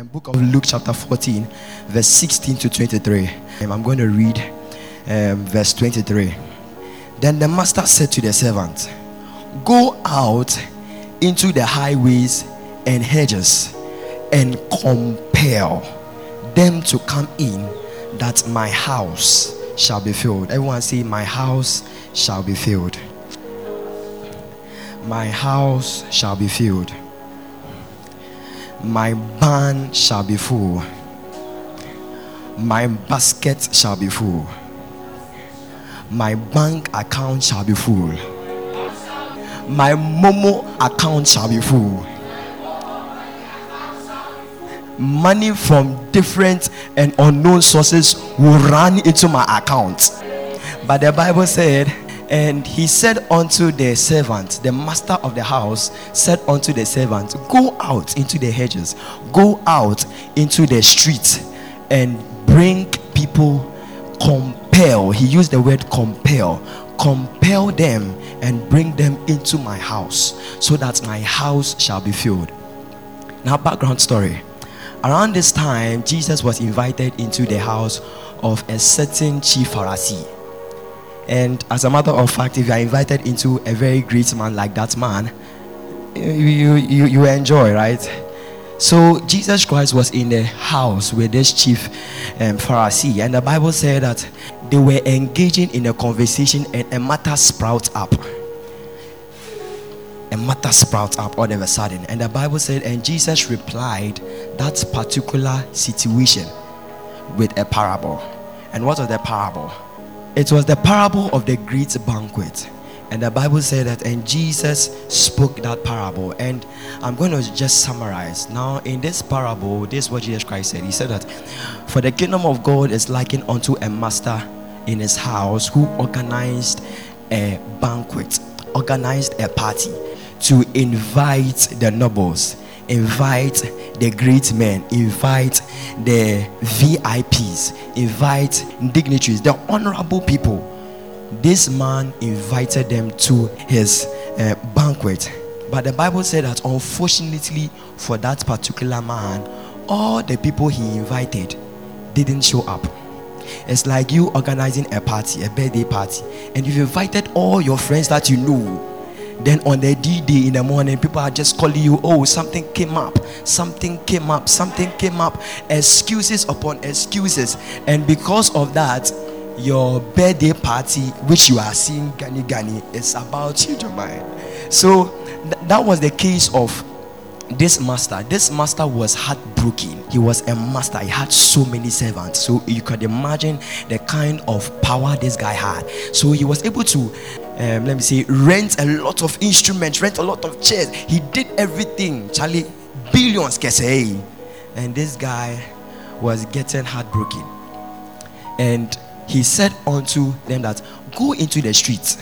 um, book of Luke, chapter 14, verse 16 to 23. Um, I'm going to read um, verse 23. Then the master said to the servant, Go out into the highways and hedges and compel them to come in, that my house shall be filled. Everyone say, My house shall be filled. My house shall be filled. My barn shall be full. My basket shall be full. My bank account shall be full. My Momo account shall be full. Money from different and unknown sources will run into my account. But the Bible said, and he said unto the servant, the master of the house said unto the servant, Go out into the hedges, go out into the streets, and bring people, compel. He used the word compel, compel them and bring them into my house, so that my house shall be filled. Now, background story. Around this time, Jesus was invited into the house of a certain chief Pharisee and as a matter of fact, if you are invited into a very great man like that man, you, you, you enjoy, right? So Jesus Christ was in the house with this chief um, Pharisee, and the Bible said that they were engaging in a conversation, and a matter sprouts up. A matter sprouts up all of a sudden, and the Bible said, and Jesus replied that particular situation with a parable. And what was the parable? It was the parable of the great banquet. And the Bible said that, and Jesus spoke that parable. And I'm going to just summarize. Now, in this parable, this is what Jesus Christ said. He said that, For the kingdom of God is likened unto a master in his house who organized a banquet, organized a party to invite the nobles invite the great men, invite the VIPs, invite dignitaries, the honorable people. This man invited them to his uh, banquet. But the Bible said that unfortunately for that particular man, all the people he invited didn't show up. It's like you organizing a party, a birthday party, and you've invited all your friends that you know then on the D day in the morning, people are just calling you, oh, something came up, something came up, something came up, excuses upon excuses. And because of that, your birthday party, which you are seeing Gani Gani, is about your mind. So th- that was the case of this master. This master was heartbroken. He was a master. He had so many servants. So you could imagine the kind of power this guy had. So he was able to um, let me say rent a lot of instruments rent a lot of chairs he did everything charlie billions say and this guy was getting heartbroken and he said unto them that go into the streets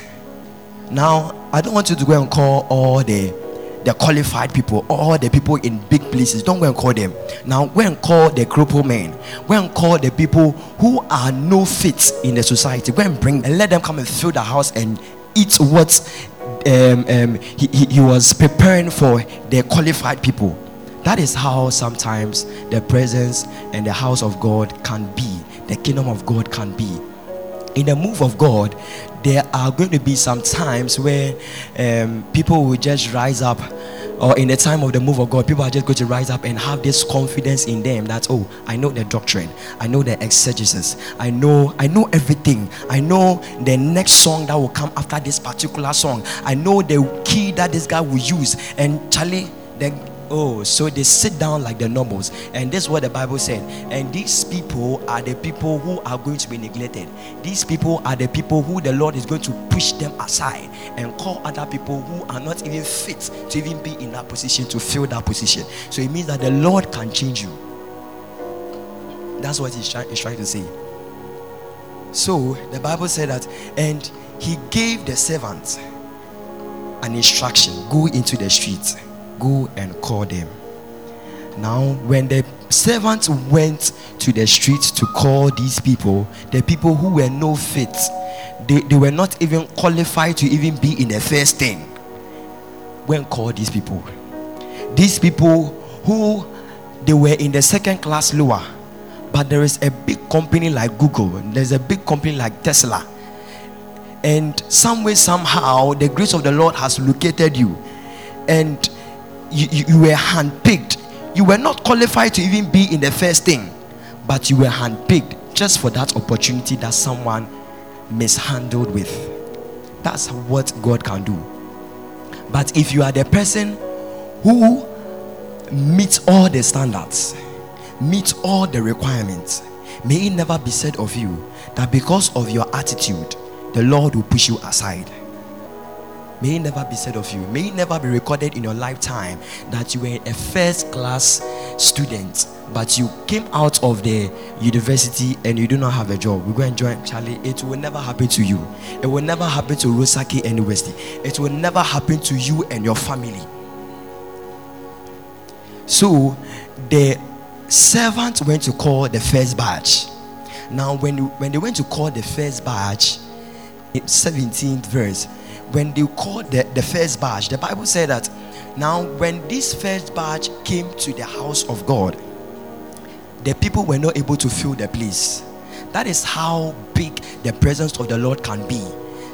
now i don't want you to go and call all the the qualified people, all the people in big places. Don't go and call them. Now, go and call the crippled men. Go and call the people who are no fit in the society. Go and bring and let them come and fill the house and eat what um, um, he, he, was preparing for the qualified people. That is how sometimes the presence and the house of God can be, the kingdom of God can be. In the move of God, there are going to be some times where um, people will just rise up or in the time of the move of God, people are just going to rise up and have this confidence in them that oh, I know the doctrine, I know the exegesis, I know, I know everything, I know the next song that will come after this particular song, I know the key that this guy will use, and Charlie, the Oh, so they sit down like the nobles. And this is what the Bible said. And these people are the people who are going to be neglected. These people are the people who the Lord is going to push them aside and call other people who are not even fit to even be in that position to fill that position. So it means that the Lord can change you. That's what he's trying, he's trying to say. So the Bible said that, and he gave the servant an instruction go into the streets Go and call them. Now, when the servants went to the streets to call these people, the people who were no fit, they, they were not even qualified to even be in the first thing. When call these people, these people who they were in the second class lower. But there is a big company like Google, there's a big company like Tesla. And some way, somehow, the grace of the Lord has located you. And you, you, were handpicked. You were not qualified to even be in the first thing, but you were handpicked just for that opportunity that someone mishandled with. That's what God can do. But if you are the person who meets all the standards, meets all the requirements, may it never be said of you that because of your attitude, the Lord will push you aside. May it never be said of you. May it never be recorded in your lifetime that you were a first class student, but you came out of the university and you do not have a job. We go and join Charlie. It will never happen to you. It will never happen to Rosaki and University. It will never happen to you and your family. So the servant went to call the first batch. Now, when, when they went to call the first batch, 17th verse, when they called the, the first batch, the Bible said that now when this first batch came to the house of God, the people were not able to fill the place. That is how big the presence of the Lord can be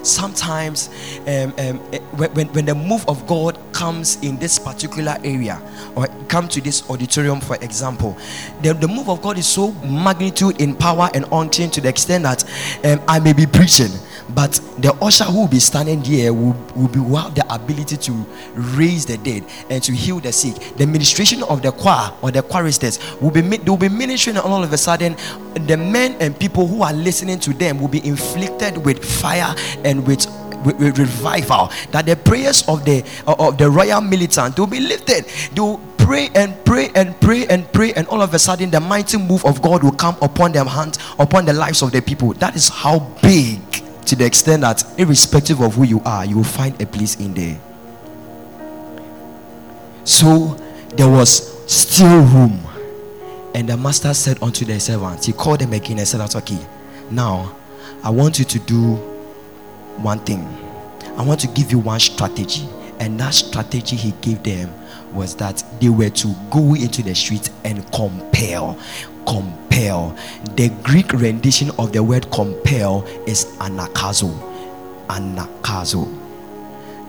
sometimes um, um, eh, when, when the move of God comes in this particular area or come to this auditorium for example the, the move of God is so magnitude in power and unction to the extent that um, I may be preaching but the usher who will be standing here will, will, be, have the ability to raise the dead and to heal the sick. The ministration of the choir or the choristers will be they will be ministering, and all of a sudden, the men and people who are listening to them will be inflicted with fire and with with, revival. That the prayers of the uh, of the royal militant will be lifted. They will pray and pray and pray and pray and all of a sudden the mighty move of god will come upon their hands upon the lives of the people. That is how big to the extent that irrespective of who you are, you will find a place in there. So there was still room. And the master said unto the servants, he called them again and said, That's Okay, now I want you to do one thing. I want to give you one strategy. And that strategy he gave them was that they were to go into the streets and compel compel. The Greek rendition of the word compel is anakazo. Anakazo.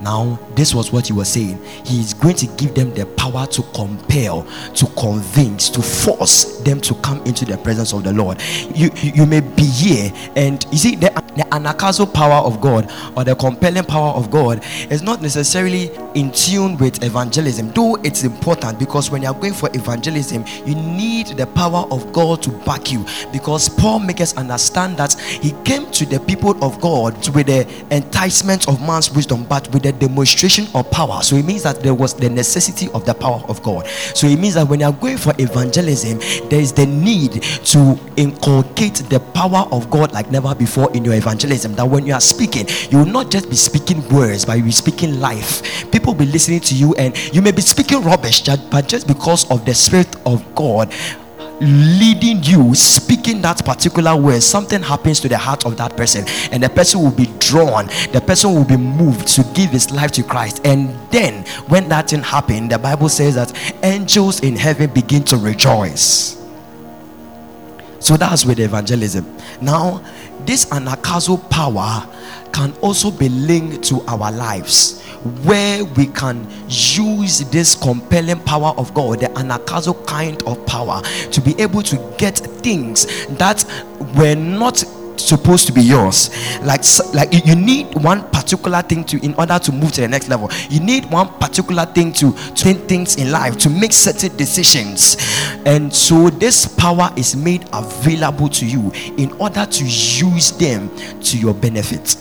Now, this was what he was saying. He is going to give them the power to compel, to convince, to force them to come into the presence of the Lord. You, you, may be here, and you see, the, the anakazo power of God or the compelling power of God is not necessarily in tune with evangelism, though it's important because when you're going for evangelism, you need the power of God to back you. Because Paul makes us understand that he came to the people of God with the enticement of man's wisdom, but with the demonstration of power. So it means that there was the necessity of the power of God. So it means that when you're going for evangelism, there is the need to inculcate the power of God like never before in your evangelism. That when you are speaking, you will not just be speaking words, but you'll be speaking life. People will be listening to you, and you may be speaking rubbish, but just because of the Spirit of God leading you, speaking that particular word, something happens to the heart of that person, and the person will be drawn, the person will be moved to give his life to Christ. And then, when that thing happened, the Bible says that angels in heaven begin to rejoice. So that's with evangelism. Now, this anakazo power can also be linked to our lives where we can use this compelling power of God, the anakazo kind of power, to be able to get things that were not supposed to be yours. Like like you need one particular thing to in order to move to the next level. You need one particular thing to change things in life to make certain decisions. And so this power is made available to you in order to use them to your benefit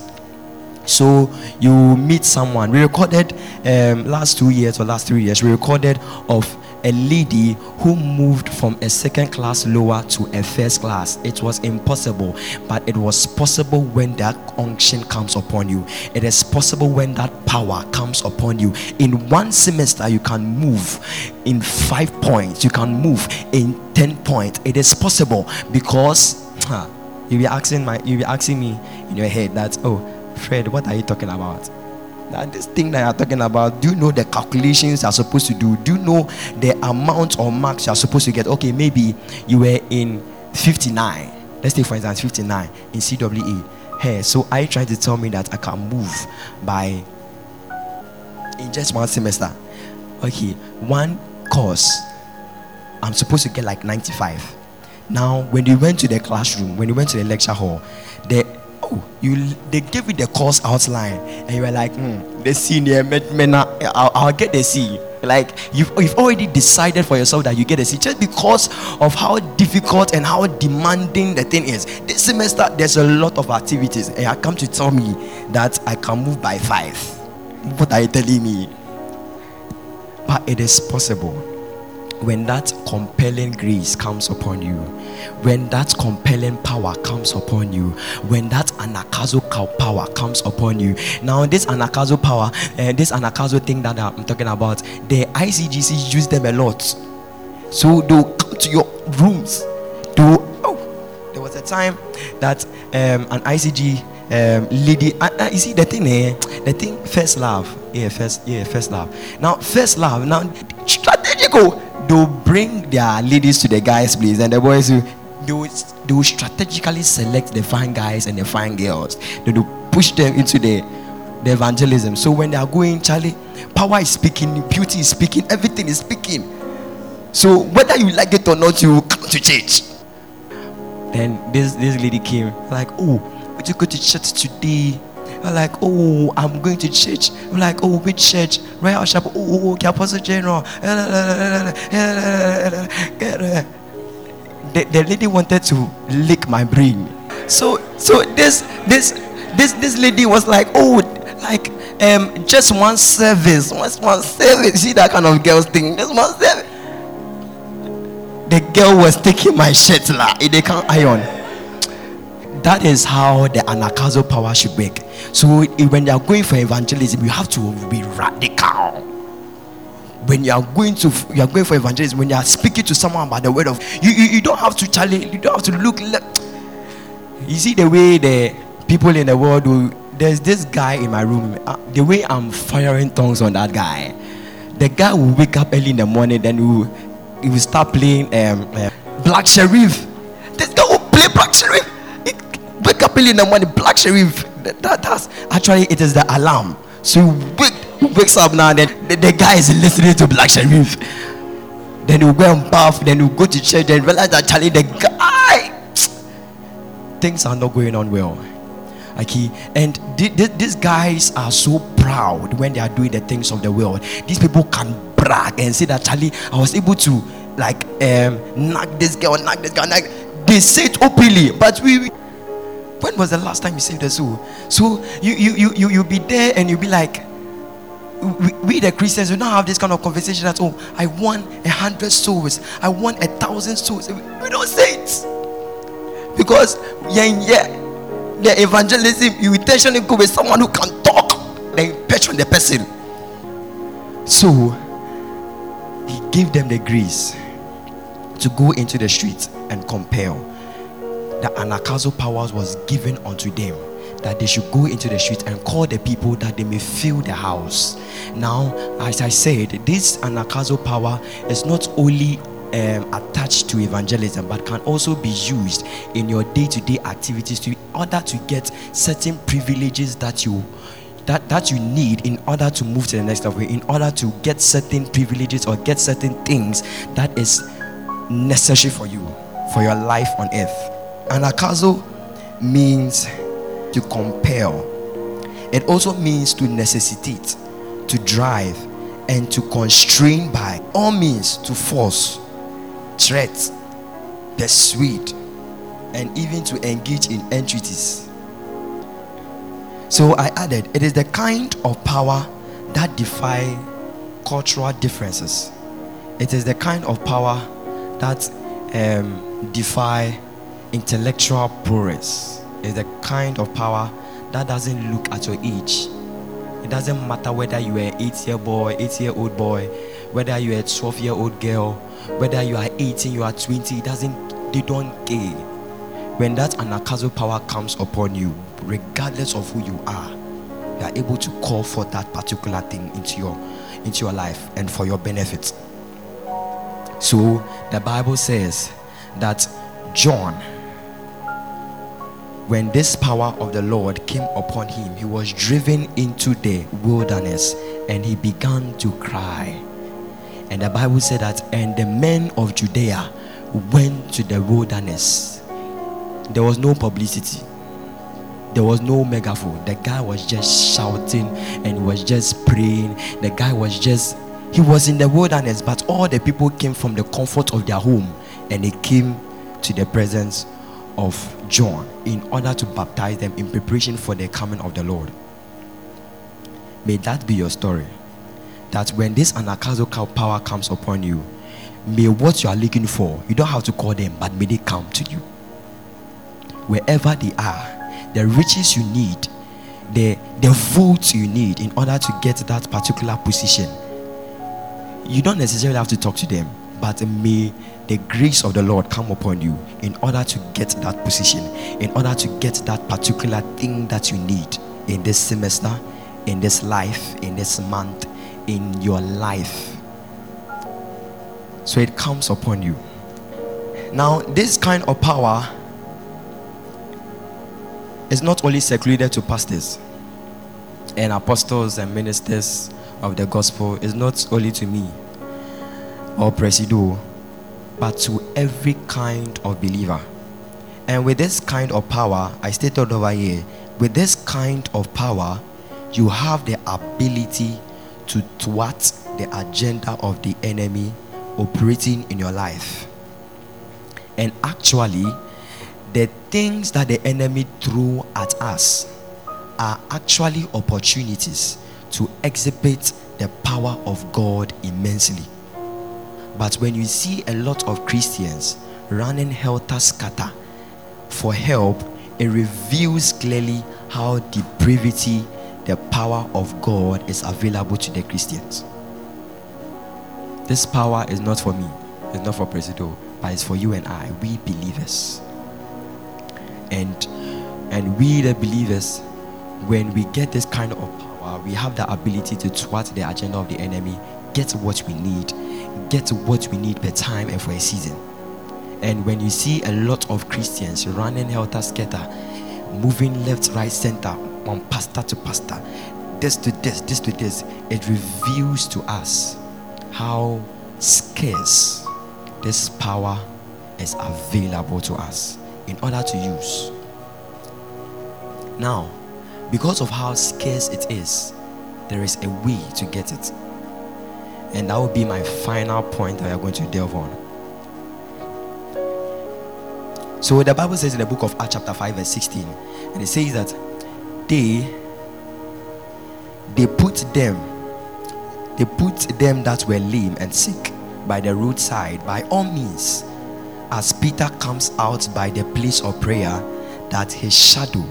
so you meet someone. We recorded um, last two years or last three years. We recorded of a lady who moved from a second class lower to a first class. It was impossible, but it was possible when that unction comes upon you. It is possible when that power comes upon you. In one semester, you can move in five points, you can move in 10 points. It is possible because huh, you'll be asking my you'll be asking me in your head that oh Fred, what are you talking about? Now, this thing that you're talking about, do you know the calculations you're supposed to do? Do you know the amount or marks you're supposed to get? Okay, maybe you were in 59. Let's take, for instance, 59 in CWA. Hey, so are you trying to tell me that I can move by in just one semester? Okay, one course, I'm supposed to get like 95. Now, when you went to the classroom, when you went to the lecture hall, you they gave you the course outline, and you were like, hmm, the senior, I'll, I'll get the C. Like you've, you've already decided for yourself that you get a C just because of how difficult and how demanding the thing is. This semester, there's a lot of activities, and I come to tell me that I can move by five. What are you telling me? But it is possible when that compelling grace comes upon you, when that compelling power comes upon you, when that anagkazo power comes upon you. Now, this anagkazo power and uh, this anagkazo thing that I'm talking about, the ICGC use them a lot. So they'll come to your rooms. Do oh, there was a time that um, an ICG um, lady. Uh, uh, you see the thing, eh? The thing, first love. Yeah, first, yeah, first love. Now, first love. Now, strategical they'll bring their ladies to the guys' place, and the boys will will, they will strategically select the fine guys and the fine girls. They will push them into the the evangelism. So when they are going, Charlie, power is speaking, beauty is speaking, everything is speaking. So whether you like it or not, you come to church. Then this this lady came like, oh, would you go to church today? I'm like, oh, I'm going to church. I'm like, oh, which church? Royal Chapel. Oh, oh, oh okay, Apostle General. The, the lady wanted to lick my brain. So, so this, this, this, this lady was like, oh, like, um, just one service, just one service. See that kind of girls thing, just one service. The girl was taking my shirt, like, they can't iron that is how the anagkazo power should work. So when you are going for evangelism, you have to be radical. When you are going to you are going for evangelism, when you are speaking to someone about the word of you, you, you don't have to challenge, you don't have to look. You see the way the people in the world there's this guy in my room. Uh, the way I'm firing tongues on that guy, the guy will wake up early in the morning, then he will, he will start playing um, uh, Black Sherif This guy will play Black Sherif wake up early in the morning, black Sherif That, that, that's actually it is the alarm. So he wake, wakes up now, then the, the, guy is listening to black sherif. Then he'll go and bath, then he'll go to church and realize that Charlie, the guy, things are not going on well. Okay, and th- th- these guys are so proud when they are doing the things of the world. These people can brag and say that Charlie, I was able to like um knock this girl, knock this girl, knock. They say it openly, but we when was the last time you saved a soul? So you you you you you'll be there and you'll be like, we, we, the Christians, we don't have this kind of conversation at all. I want a hundred souls. I want a thousand souls. We don't say it because yeah, yeah, the evangelism. You intentionally go with someone who can talk, then on the person. So he gave them the grace to go into the streets and compel the anagkazo powers was given unto them that they should go into the street and call the people that they may fill the house. Now, as I said, this anagkazo power is not only um, attached to evangelism, but can also be used in your day-to-day activities to order to get certain privileges that you that, that you need in order to move to the next level, in order to get certain privileges or get certain things that is necessary for you for your life on earth. Anagkazo means to compel. It also means to necessitate, to drive, and to constrain by all means to force, threat, persuade, and even to engage in entreaties. So I added, it is the kind of power that defy cultural differences. It is the kind of power that um, defy intellectual prowess is the kind of power that doesn't look at your age. It doesn't matter whether you are 8 year boy, 8 year old boy, whether you are a 12 year old girl, whether you are 18, you are 20, it doesn't, they don't care. When that anagkazo power comes upon you, regardless of who you are, you are able to call for that particular thing into your into your life and for your benefit. So the Bible says that John, when this power of the Lord came upon him, he was driven into the wilderness and he began to cry. And the Bible said that, and the men of Judea went to the wilderness. There was no publicity, there was no megaphone. The guy was just shouting and was just praying. The guy was just, he was in the wilderness, but all the people came from the comfort of their home and they came to the presence of John in order to baptize them in preparation for the coming of the Lord. May that be your story. That when this anakazo power comes upon you, may what you are looking for, you don't have to call them, but may they come to you. Wherever they are, the riches you need, the, the votes you need in order to get that particular position. You don't necessarily have to talk to them, but may the grace of the Lord come upon you in order to get that position, in order to get that particular thing that you need in this semester, in this life, in this month, in your life. So it comes upon you. Now, this kind of power is not only secluded to pastors and apostles and ministers of the gospel, it's not only to me or presido, but to every kind of believer. And with this kind of power, I stated over here, with this kind of power, you have the ability to thwart the agenda of the enemy operating in your life. And actually, the things that the enemy threw at us are actually opportunities to exhibit the power of God immensely. But when you see a lot of Christians running helter scatter for help, it reveals clearly how depravity the power of God is available to the Christians. This power is not for me, it's not for Presido, but it's for you and I, we believers. And and we the believers when we get this kind of power we have the ability to thwart the agenda of the enemy get what we need get what we need per time and for a season and when you see a lot of christians running helter skelter moving left right center from pastor to pastor this to this this to this it reveals to us how scarce this power is available to us in order to use. Now, because of how scarce it is, there is a way to get it. And that will be my final point that we are going to delve on. So the Bible says in the book of Acts chapter 5 verse 16, and it says that they they put them they put them that were lame and sick by the roadside by all means as Peter comes out by the place of prayer that his shadow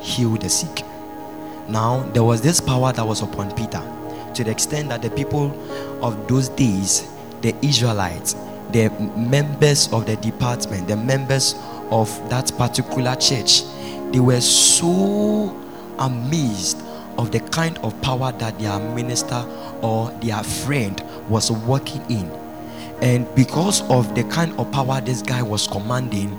healed the sick. Now, there was this power that was upon Peter to the extent that the people of those days, the Israelites, the members of the department, the members of that particular church, they were so amazed of the kind of power that their minister or their friend was working in. And because of the kind of power this guy was commanding,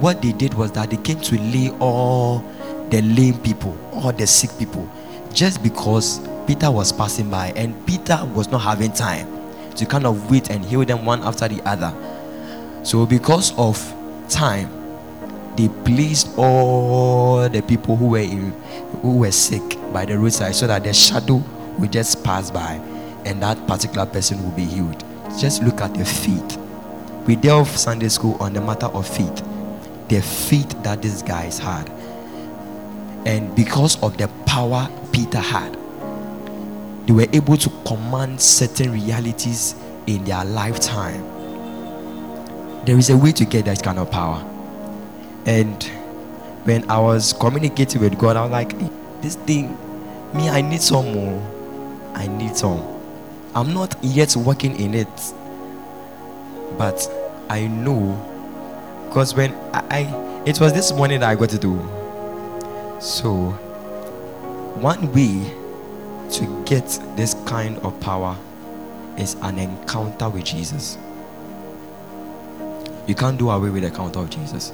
what they did was that they came to lay all the lame people, all the sick people, just because Peter was passing by and Peter was not having time to kind of wait and heal them one after the other. So, because of time, they placed all the people who were in, who were sick by the roadside so that the shadow would just pass by and that particular person will be healed. Just look at the faith. We delve Sunday school on the matter of faith. The faith that these guys had. And because of the power Peter had, they were able to command certain realities in their lifetime. There is a way to get that kind of power. And when I was communicating with God, I was like, this thing, me, I need some more. I need some. I'm not yet working in it, but I know because when I, I it was this morning that I got to do. So one way to get this kind of power is an encounter with Jesus. You can't do away with the encounter of Jesus.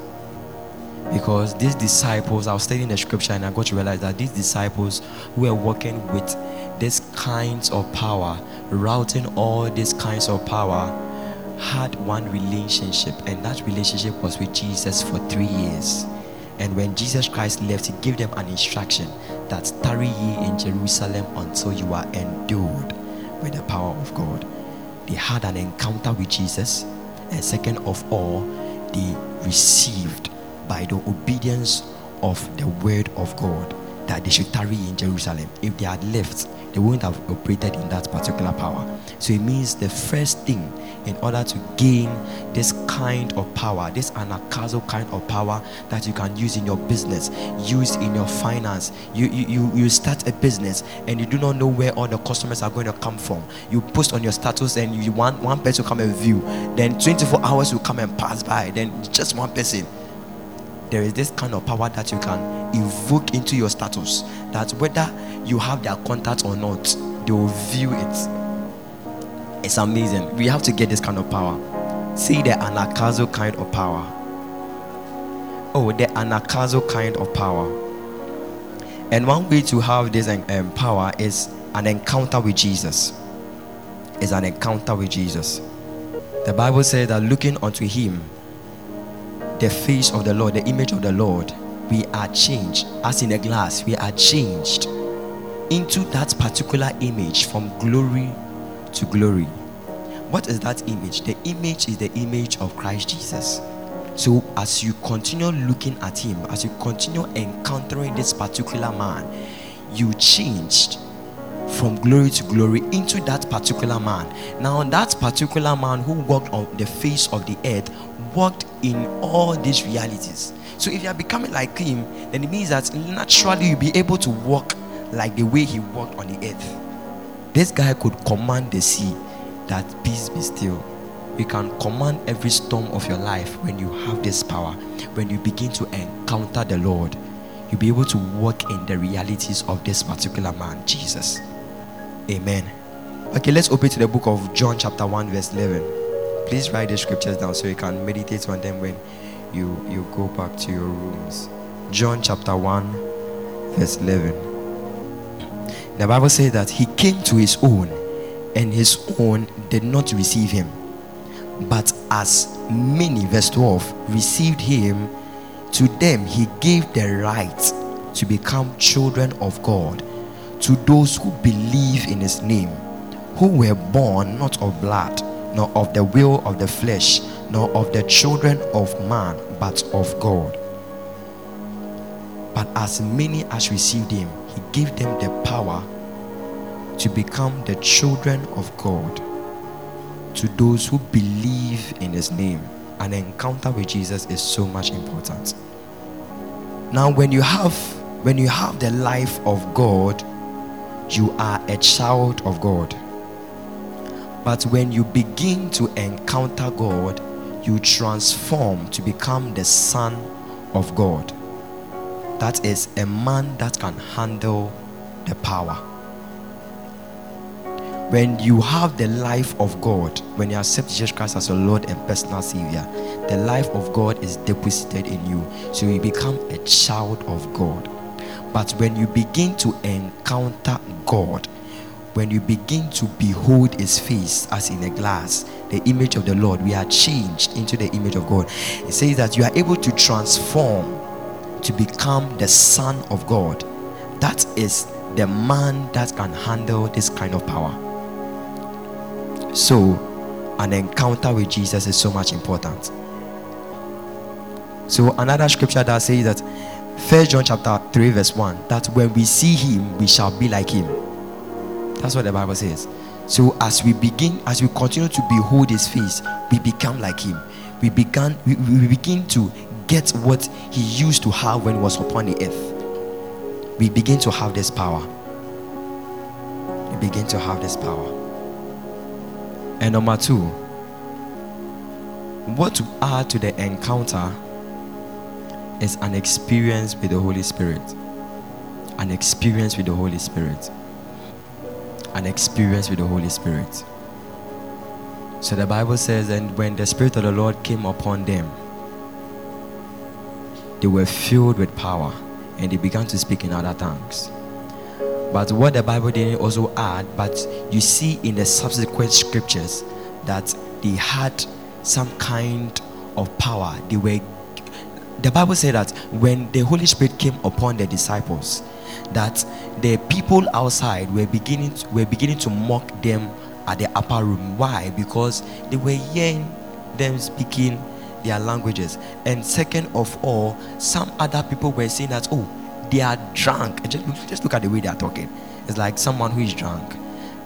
Because these disciples, I was studying the scripture and I got to realize that these disciples were working with these kinds of power, routing all these kinds of power, had one relationship, and that relationship was with Jesus for three years. And when Jesus Christ left, he gave them an instruction that tarry ye in Jerusalem until you are endued with the power of God. They had an encounter with Jesus, and second of all, they received by the obedience of the word of God that they should tarry in Jerusalem. If they had left, they wouldn't have operated in that particular power. So it means the first thing in order to gain this kind of power, this anagkazo kind of power that you can use in your business, use in your finance. You, you, you start a business and you do not know where all the customers are going to come from. You post on your status and you want one person to come and view. Then 24 hours will come and pass by. Then just one person. There is this kind of power that you can evoke into your status that whether you have their contact or not, they will view it it's amazing. We have to get this kind of power. See the anakazo kind of power. Oh, the anakazo kind of power. And one way to have this um, power is an encounter with Jesus. Is an encounter with Jesus. The Bible says that looking unto Him, the face of the Lord, the image of the Lord, we are changed. As in a glass, we are changed into that particular image from glory to glory. What is that image? The image is the image of Christ Jesus. So, as you continue looking at him, as you continue encountering this particular man, you changed from glory to glory into that particular man. Now, that particular man who walked on the face of the earth walked in all these realities. So, if you are becoming like him, then it means that naturally you'll be able to walk like the way he walked on the earth. This guy could command the sea that peace be still. You can command every storm of your life when you have this power. When you begin to encounter the Lord, you'll be able to walk in the realities of this particular man, Jesus. Amen. Okay, let's open to the book of John, chapter 1, verse 11. Please write the scriptures down so you can meditate on them when you, you go back to your rooms. John, chapter 1, verse 11. The Bible says that he came to his own, and his own did not receive him. But as many, verse 12, received him, to them he gave the right to become children of God, to those who believe in his name, who were born not of blood, nor of the will of the flesh, nor of the children of man, but of God. But as many as received him, he gave them the power to become the children of God to those who believe in his name. An encounter with Jesus is so much important. Now when you have when you have the life of God, you are a child of God. But when you begin to encounter God, you transform to become the son of God. That is a man that can handle the power when you have the life of God, when you accept Jesus Christ as your Lord and personal Savior, the life of God is deposited in you. So you become a child of God. But when you begin to encounter God, when you begin to behold His face as in a glass, the image of the Lord, we are changed into the image of God. It says that you are able to transform to become the Son of God. That is the man that can handle this kind of power. So, an encounter with Jesus is so much important. So, another scripture that says that First John chapter 3, verse 1 that when we see him, we shall be like him. That's what the Bible says. So, as we begin, as we continue to behold his face, we become like him. We began we, we begin to get what he used to have when he was upon the earth. We begin to have this power. We begin to have this power. And number two, what to add to the encounter is an experience with the Holy Spirit. An experience with the Holy Spirit. An experience with the Holy Spirit. So the Bible says, and when the Spirit of the Lord came upon them, they were filled with power and they began to speak in other tongues. But what the Bible didn't also add, but you see in the subsequent scriptures that they had some kind of power. They were the Bible said that when the Holy Spirit came upon the disciples, that the people outside were beginning to, were beginning to mock them at the upper room. Why? Because they were hearing them speaking their languages. And second of all, some other people were saying that, oh, they are drunk. Just, just look at the way they are talking. It's like someone who is drunk.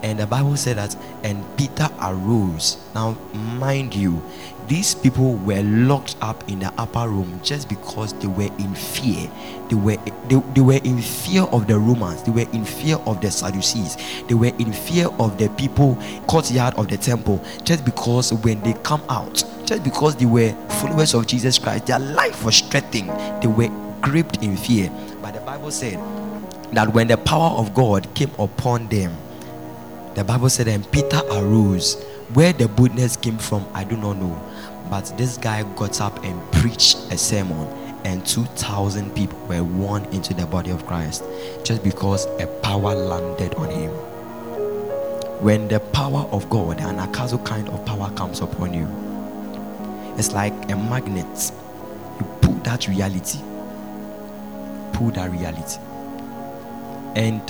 And the Bible said that, and Peter arose. Now, mind you, these people were locked up in the upper room just because they were in fear. They were they, they were in fear of the Romans, they were in fear of the Sadducees, they were in fear of the people courtyard of the temple, just because when they come out, just because they were followers of Jesus Christ, their life was threatened. They were gripped in fear. But the Bible said that when the power of God came upon them, the Bible said, and Peter arose. Where the boldness came from, I do not know. But this guy got up and preached a sermon, and 2,000 people were won into the body of Christ just because a power landed on him. When the power of God, anakazo kind of power comes upon you, it's like a magnet. You pull that reality, pull that reality. And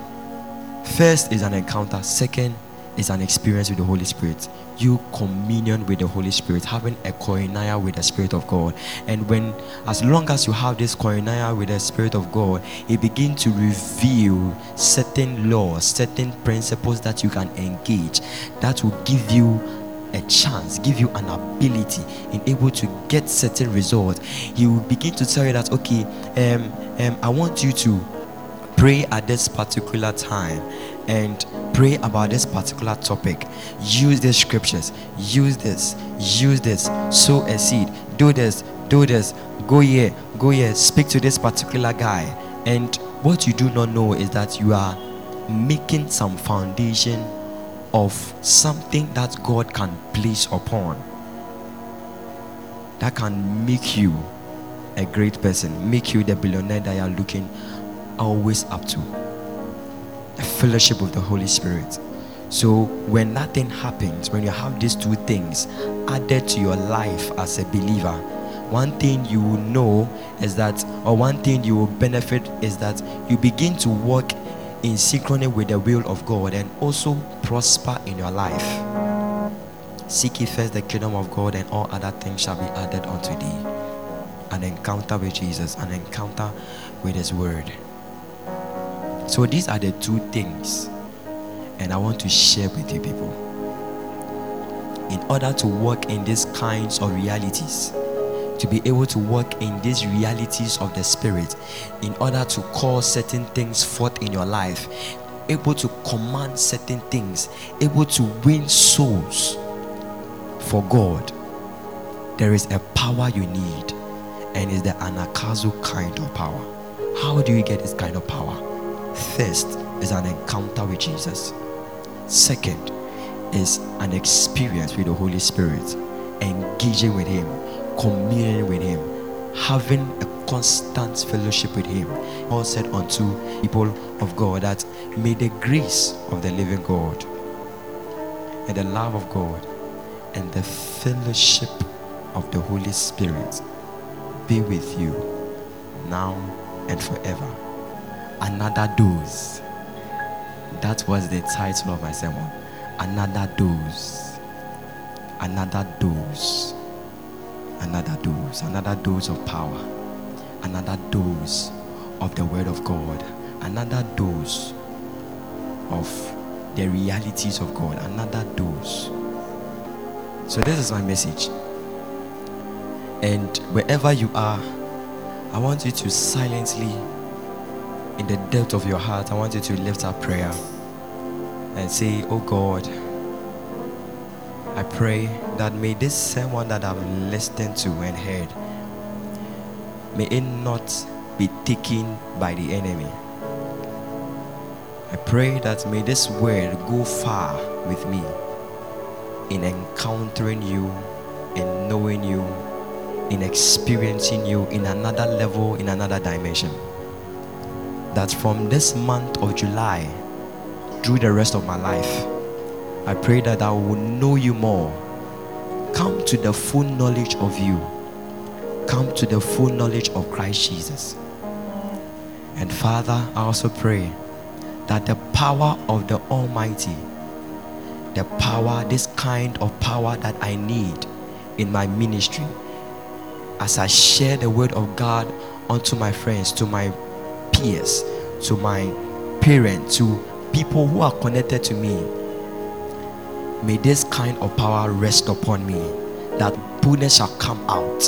first is an encounter, second is an experience with the Holy Spirit. You communion with the Holy Spirit, having a koinonia with the Spirit of God. And when, as long as you have this koinonia with the Spirit of God, it begins to reveal certain laws, certain principles that you can engage that will give you a chance, give you an ability in able to get certain results. He will begin to tell you that, okay, um, um, I want you to pray at this particular time and pray about this particular topic. Use these scriptures. Use this. Use this. Sow a seed. Do this. Do this. Go here. Go here. Speak to this particular guy. And what you do not know is that you are making some foundation of something that god can place upon. That can make you a great person make you the billionaire that you are looking always up to a fellowship with the Holy Spirit. So when nothing happens, when you have these two things added to your life as a believer, one thing you will know is that, or one thing you will benefit is that you begin to walk in synchrony with the will of God and also prosper in your life. Seek ye first the kingdom of God, and all other things shall be added unto thee. An encounter with Jesus, an encounter with His Word. So these are the two things, and I want to share with you people. In order to work in these kinds of realities, to be able to work in these realities of the spirit, in order to call certain things forth in your life, able to command certain things, able to win souls for God, there is a power you need, and it's the anakazo kind of power. How do you get this kind of power? First is an encounter with Jesus. Second is an experience with the Holy Spirit, engaging with Him, communing with Him, having a constant fellowship with Him. Paul said unto people of God that may the grace of the living God and the love of God and the fellowship of the Holy Spirit be with you now and forever another dose. That was the title of my sermon. Another dose. Another dose. Another dose. Another dose of power. Another dose of the Word of God. Another dose of the realities of God. Another dose. So, this is my message. And wherever you are, I want you to silently in the depth of your heart, I want you to lift up prayer and say, Oh God, I pray that may this sermon that I've listened to and heard, may it not be taken by the enemy. I pray that may this word go far with me in encountering you, in knowing you, in experiencing you in another level, in another dimension. That from this month of July through the rest of my life, I pray that I will know you more. Come to the full knowledge of you. Come to the full knowledge of Christ Jesus. And Father, I also pray that the power of the Almighty, the power, this kind of power that I need in my ministry, as I share the word of God unto my friends, to my peers, to my parents, to people who are connected to me, May this kind of power rest upon me that boldness shall come out.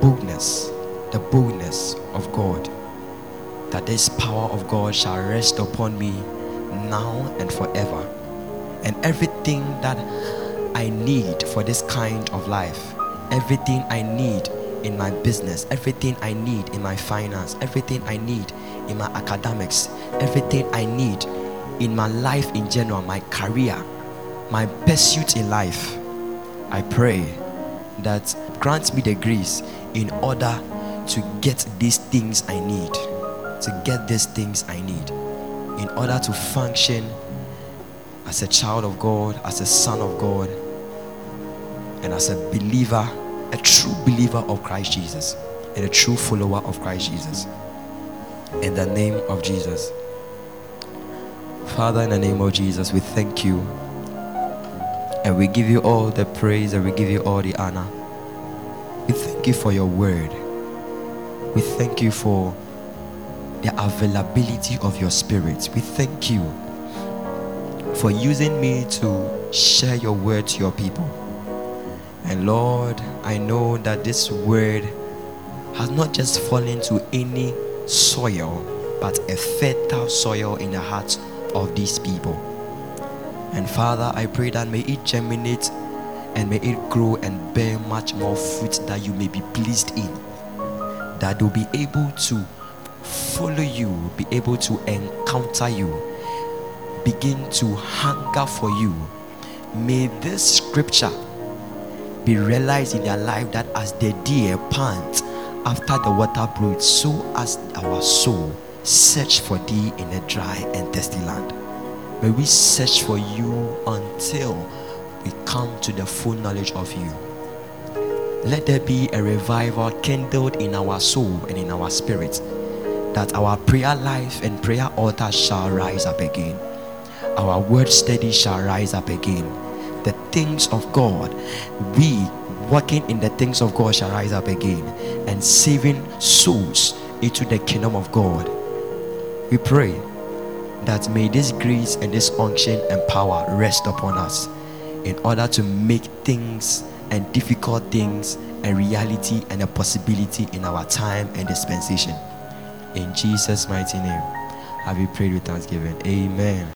Boldness, the boldness of God. That this power of God shall rest upon me now and forever. And everything that I need for this kind of life, everything I need in my business, everything I need in my finance, everything I need in my academics, everything I need in my life in general, my career, my pursuit in life, I pray that grant me the grace in order to get these things I need. To get these things I need in order to function as a child of God, as a son of God, and as a believer, a true believer of Christ Jesus, and a true follower of Christ Jesus. In the name of Jesus. Father, in the name of Jesus, we thank you and we give you all the praise and we give you all the honor. We thank you for your word. We thank you for the availability of your spirit. We thank you for using me to share your word to your people. And Lord, I know that this word has not just fallen to any soil, but a fertile soil in the hearts of these people. And Father, I pray that may it germinate and may it grow and bear much more fruit that you may be pleased in. That you'll be able to follow you, be able to encounter you, begin to hunger for you. May this scripture be realized in their life that as the deer pant after the water broods, so as our soul search for thee in a dry and thirsty land. May we search for you until we come to the full knowledge of you. Let there be a revival kindled in our soul and in our spirit, that our prayer life and prayer altar shall rise up again. Our word study shall rise up again. The things of God, we working in the things of God shall rise up again and saving souls into the kingdom of God. We pray that may this grace and this unction and power rest upon us in order to make things and difficult things a reality and a possibility in our time and dispensation. In Jesus' mighty name, have we prayed with thanksgiving? Amen.